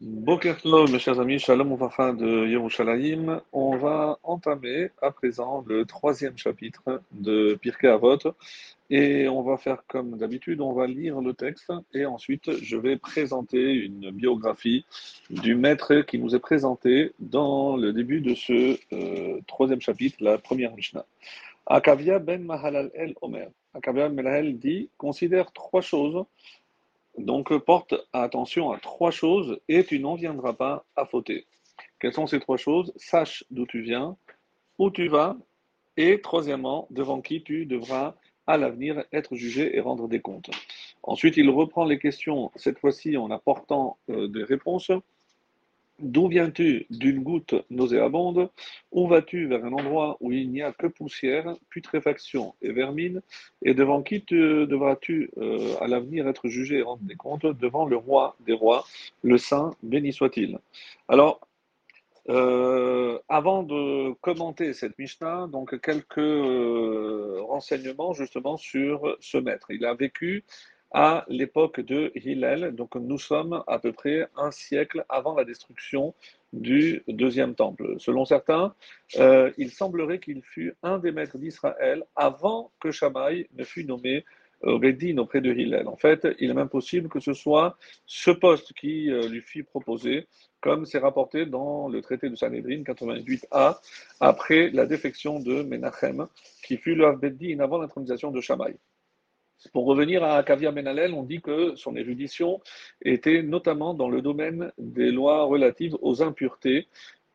Boker Tov, mes chers amis, Shalom Uvacha de Yerushalayim. On va entamer à présent le troisième chapitre de Pirkei Avot et on va faire comme d'habitude, on va lire le texte et ensuite je vais présenter une biographie du maître qui nous est présenté dans le début de ce euh, troisième chapitre, la première Mishnah. Akavia ben Mahalal el Omer. Akavia ben Mahalal dit considère trois choses donc porte attention à trois choses et tu n'en viendras pas à fauter. Quelles sont ces trois choses? Sache d'où tu viens, où tu vas et troisièmement, devant qui tu devras à l'avenir être jugé et rendre des comptes. Ensuite, il reprend les questions, cette fois-ci en apportant euh, des réponses D'où viens-tu d'une goutte nauséabonde Où vas-tu vers un endroit où il n'y a que poussière, putréfaction et vermine Et devant qui devras-tu euh, à l'avenir être jugé et rendre des comptes Devant le roi des rois, le saint, béni soit-il. Alors, euh, avant de commenter cette Mishnah, donc quelques euh, renseignements justement sur ce maître. Il a vécu à l'époque de Hillel. Donc nous sommes à peu près un siècle avant la destruction du deuxième temple. Selon certains, euh, il semblerait qu'il fut un des maîtres d'Israël avant que Shammai ne fût nommé Rédine auprès de Hillel. En fait, il est même possible que ce soit ce poste qui euh, lui fut proposé, comme c'est rapporté dans le traité de Sanhedrin 88a, après la défection de Menachem, qui fut le Beddin avant l'intronisation de Shammai. Pour revenir à Kavia Benalel, on dit que son érudition était notamment dans le domaine des lois relatives aux impuretés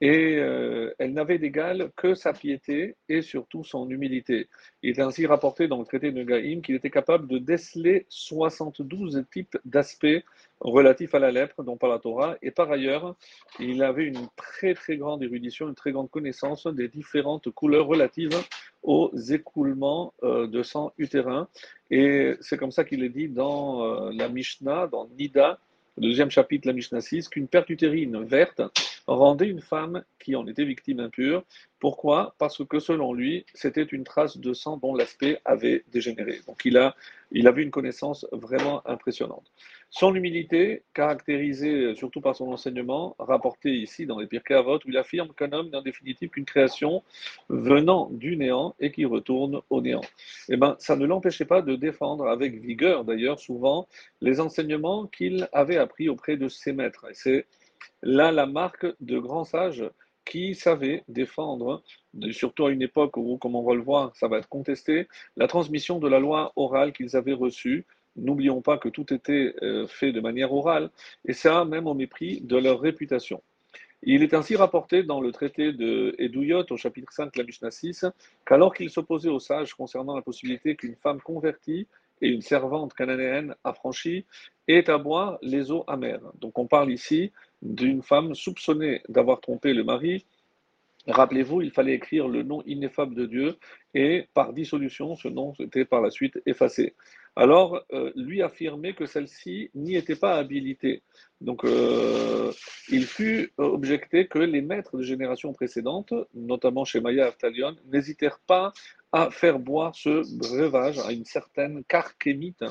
et euh, elle n'avait d'égal que sa piété et surtout son humilité. Il est ainsi rapporté dans le traité de Gaïm qu'il était capable de déceler 72 types d'aspects relatifs à la lèpre, dont par la Torah, et par ailleurs, il avait une très très grande érudition, une très grande connaissance des différentes couleurs relatives aux écoulements euh, de sang utérin. Et c'est comme ça qu'il est dit dans euh, la Mishnah, dans Nida, le deuxième chapitre, la Mishnah 6, qu'une perte utérine verte rendait une femme qui en était victime impure. Pourquoi? Parce que selon lui, c'était une trace de sang dont l'aspect avait dégénéré. Donc il a, il avait une connaissance vraiment impressionnante. Son humilité, caractérisée surtout par son enseignement, rapporté ici dans les Pirkei Avot, où il affirme qu'un homme n'est en définitive qu'une création venant du néant et qui retourne au néant. Eh ben, ça ne l'empêchait pas de défendre avec vigueur, d'ailleurs, souvent, les enseignements qu'il avait appris auprès de ses maîtres. Et c'est là la marque de grands sages qui savaient défendre, surtout à une époque où, comme on va le voir, ça va être contesté, la transmission de la loi orale qu'ils avaient reçue. N'oublions pas que tout était euh, fait de manière orale, et ça même au mépris de leur réputation. Il est ainsi rapporté dans le traité de Edouyot, au chapitre 5, la Mishnah 6, qu'alors qu'il s'opposait aux sages concernant la possibilité qu'une femme convertie et une servante cananéenne affranchie ait à boire les eaux amères. Donc on parle ici d'une femme soupçonnée d'avoir trompé le mari. Rappelez-vous, il fallait écrire le nom ineffable de Dieu et par dissolution, ce nom était par la suite effacé. Alors, euh, lui affirmait que celle-ci n'y était pas habilitée. Donc, euh, il fut objecté que les maîtres de génération précédentes, notamment chez Maya Aftalion, n'hésitèrent pas à faire boire ce breuvage à une certaine Karkémite,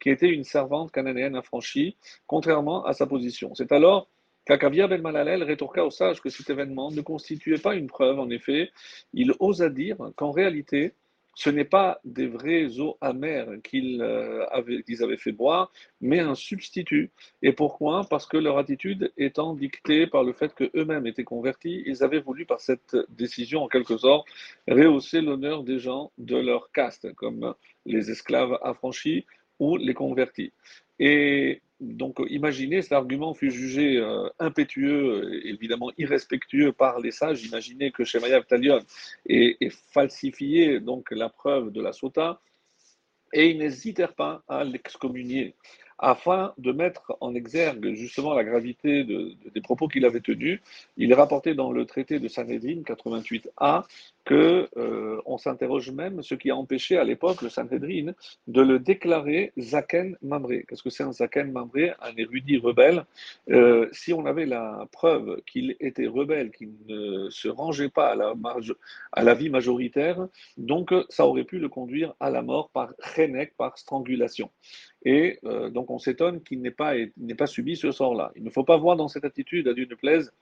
qui était une servante cananéenne affranchie, contrairement à sa position. C'est alors Kakavia Ben Malalel rétorqua au sage que cet événement ne constituait pas une preuve, en effet, il osa dire qu'en réalité, ce n'est pas des vraies eaux amères qu'ils euh, avaient, avaient, fait boire, mais un substitut. Et pourquoi? Parce que leur attitude étant dictée par le fait qu'eux-mêmes étaient convertis, ils avaient voulu, par cette décision, en quelque sorte, rehausser l'honneur des gens de leur caste, comme les esclaves affranchis ou les convertis. Et donc, imaginez, cet argument fut jugé euh, impétueux et évidemment irrespectueux par les sages. Imaginez que Shemaya Talion ait, ait, falsifié donc la preuve de la sota et ils n'hésitèrent pas à l'excommunier afin de mettre en exergue justement la gravité des propos qu'il avait tenus. Il est rapporté dans le traité de Sanhedrin 88a que euh, on s'interroge même ce qui a empêché à l'époque le Sanhedrin de le déclarer Zaken Mamré. Qu'est-ce que c'est un Zaken Mamré Un érudit rebelle. Euh, si on avait la preuve qu'il était rebelle, qu'il ne se rangeait pas à la, marge, à la vie majoritaire, donc ça aurait pu le conduire à la mort par Chenek, par strangulation. Et euh, donc on s'étonne qu'il n'ait pas, pas subi ce sort-là. Il ne faut pas voir dans cette attitude, à Dieu ne plaise,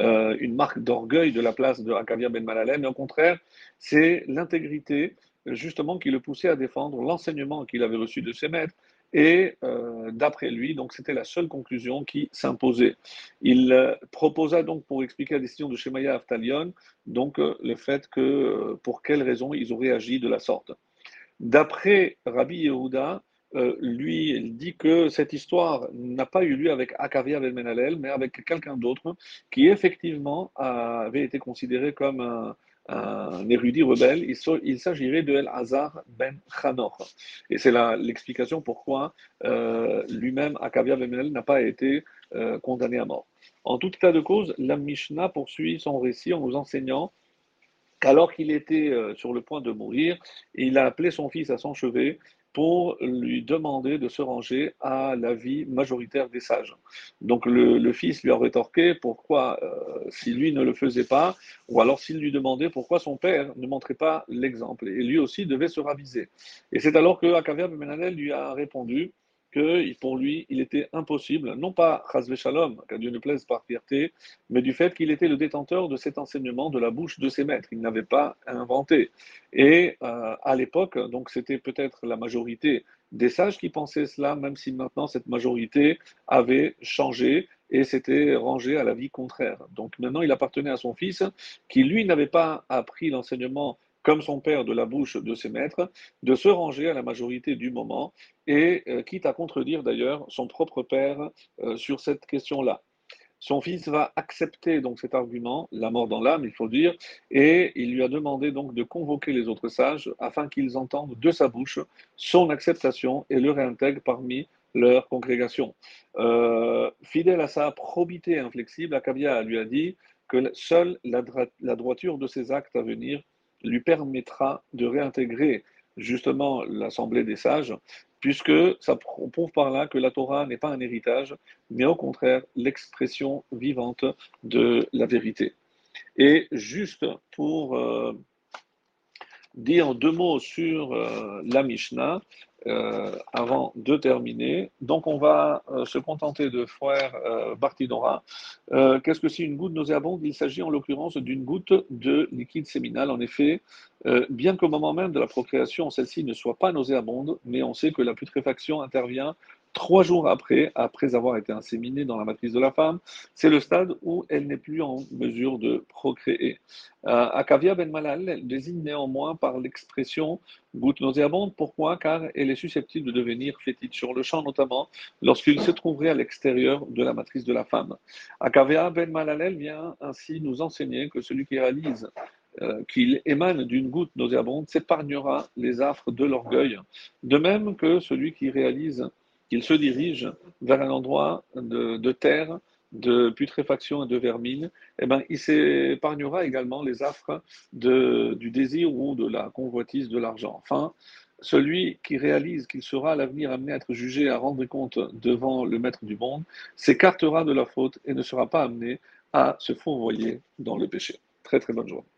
euh, une marque d'orgueil de la place de Akavia Ben Malalem, mais au contraire, c'est l'intégrité justement qui le poussait à défendre l'enseignement qu'il avait reçu de ses maîtres. Et euh, d'après lui, donc c'était la seule conclusion qui s'imposait. Il euh, proposa donc pour expliquer la décision de Shemaya Aftalion, donc le fait que pour quelles raisons ils auraient agi de la sorte. D'après Rabbi Yehuda, euh, lui, il dit que cette histoire n'a pas eu lieu avec Akavia Menalel, mais avec quelqu'un d'autre qui effectivement avait été considéré comme un, érudit rebelle. Il, s'agirait de El Hazar Ben Chanor. Et c'est l'explication pourquoi euh, lui-même, Akavia Menalel, n'a pas été euh, condamné à mort. En tout cas de cause, la Mishnah poursuit son récit en nous enseignant qu'alors qu'il était sur le point de mourir, il a appelé son fils à son chevet pour lui demander de se ranger à l'avis majoritaire des sages. Donc le, fils lui a rétorqué pourquoi, euh, si lui ne le faisait pas, ou alors s'il lui demandait pourquoi son père ne montrait pas l'exemple. Et lui aussi devait se raviser. Et c'est alors que Akavia Menanel lui a répondu que pour lui, il était impossible, non pas Chazve Shalom, qu'à Dieu ne plaise par fierté, mais du fait qu'il était le détenteur de cet enseignement de la bouche de ses maîtres. Il n'avait pas inventé. Et euh, à l'époque, donc c'était peut-être la majorité des sages qui pensaient cela, même si maintenant cette majorité avait changé et s'était rangé à la vie contraire. Donc maintenant, il appartenait à son fils, qui lui n'avait pas appris l'enseignement comme son père de la bouche de ses maîtres, de se ranger à la majorité du moment, et euh, quitte à contredire d'ailleurs son propre père euh, sur cette question-là. Son fils va accepter donc cet argument, la mort dans l'âme, il faut dire, et il lui a demandé donc de convoquer les autres sages afin qu'ils entendent de sa bouche son acceptation et le réintègrent parmi leur congrégation. Euh, fidèle à sa probité inflexible, Akabia lui a dit que seule la droiture de ses actes à venir lui permettra de réintégrer justement l'Assemblée des sages, puisque ça prouve par là que la Torah n'est pas un héritage, mais au contraire l'expression vivante de la vérité. Et juste pour euh, dire deux mots sur euh, la Mishnah, avant de terminer. Donc, on va euh, se contenter de faire euh, Bartinora. Euh, Qu'est-ce que c'est une goutte nauséabonde? Il s'agit en l'occurrence d'une goutte de liquide séminal. En effet, bien qu'au moment même de la procréation, celle-ci ne soit pas nauséabonde, mais on sait que la putréfaction intervient trois jours après, après avoir été inséminée dans la matrice de la femme, c'est le stade où elle n'est plus en mesure de procréer. Euh, Akavia ben Malal désigne néanmoins par l'expression goutte nauséabonde. Pourquoi? Car elle est susceptible de devenir fétide sur le champ, notamment lorsqu'il se trouverait à l'extérieur de la matrice de la femme. Akavia ben Malal vient ainsi nous enseigner que celui qui réalise euh, qu'il émane d'une goutte nauséabonde s'épargnera les affres de l'orgueil, de même que celui qui réalise qu'il se dirige vers un endroit de, terre, de putréfaction et de vermine, eh ben, il s'épargnera également les affres du désir ou de la convoitise de l'argent. Enfin, celui qui réalise qu'il sera à l'avenir amené à être jugé, à rendre compte devant le maître du monde, s'écartera de la faute et ne sera pas amené à se fourvoyer dans le péché. Très très bonne journée.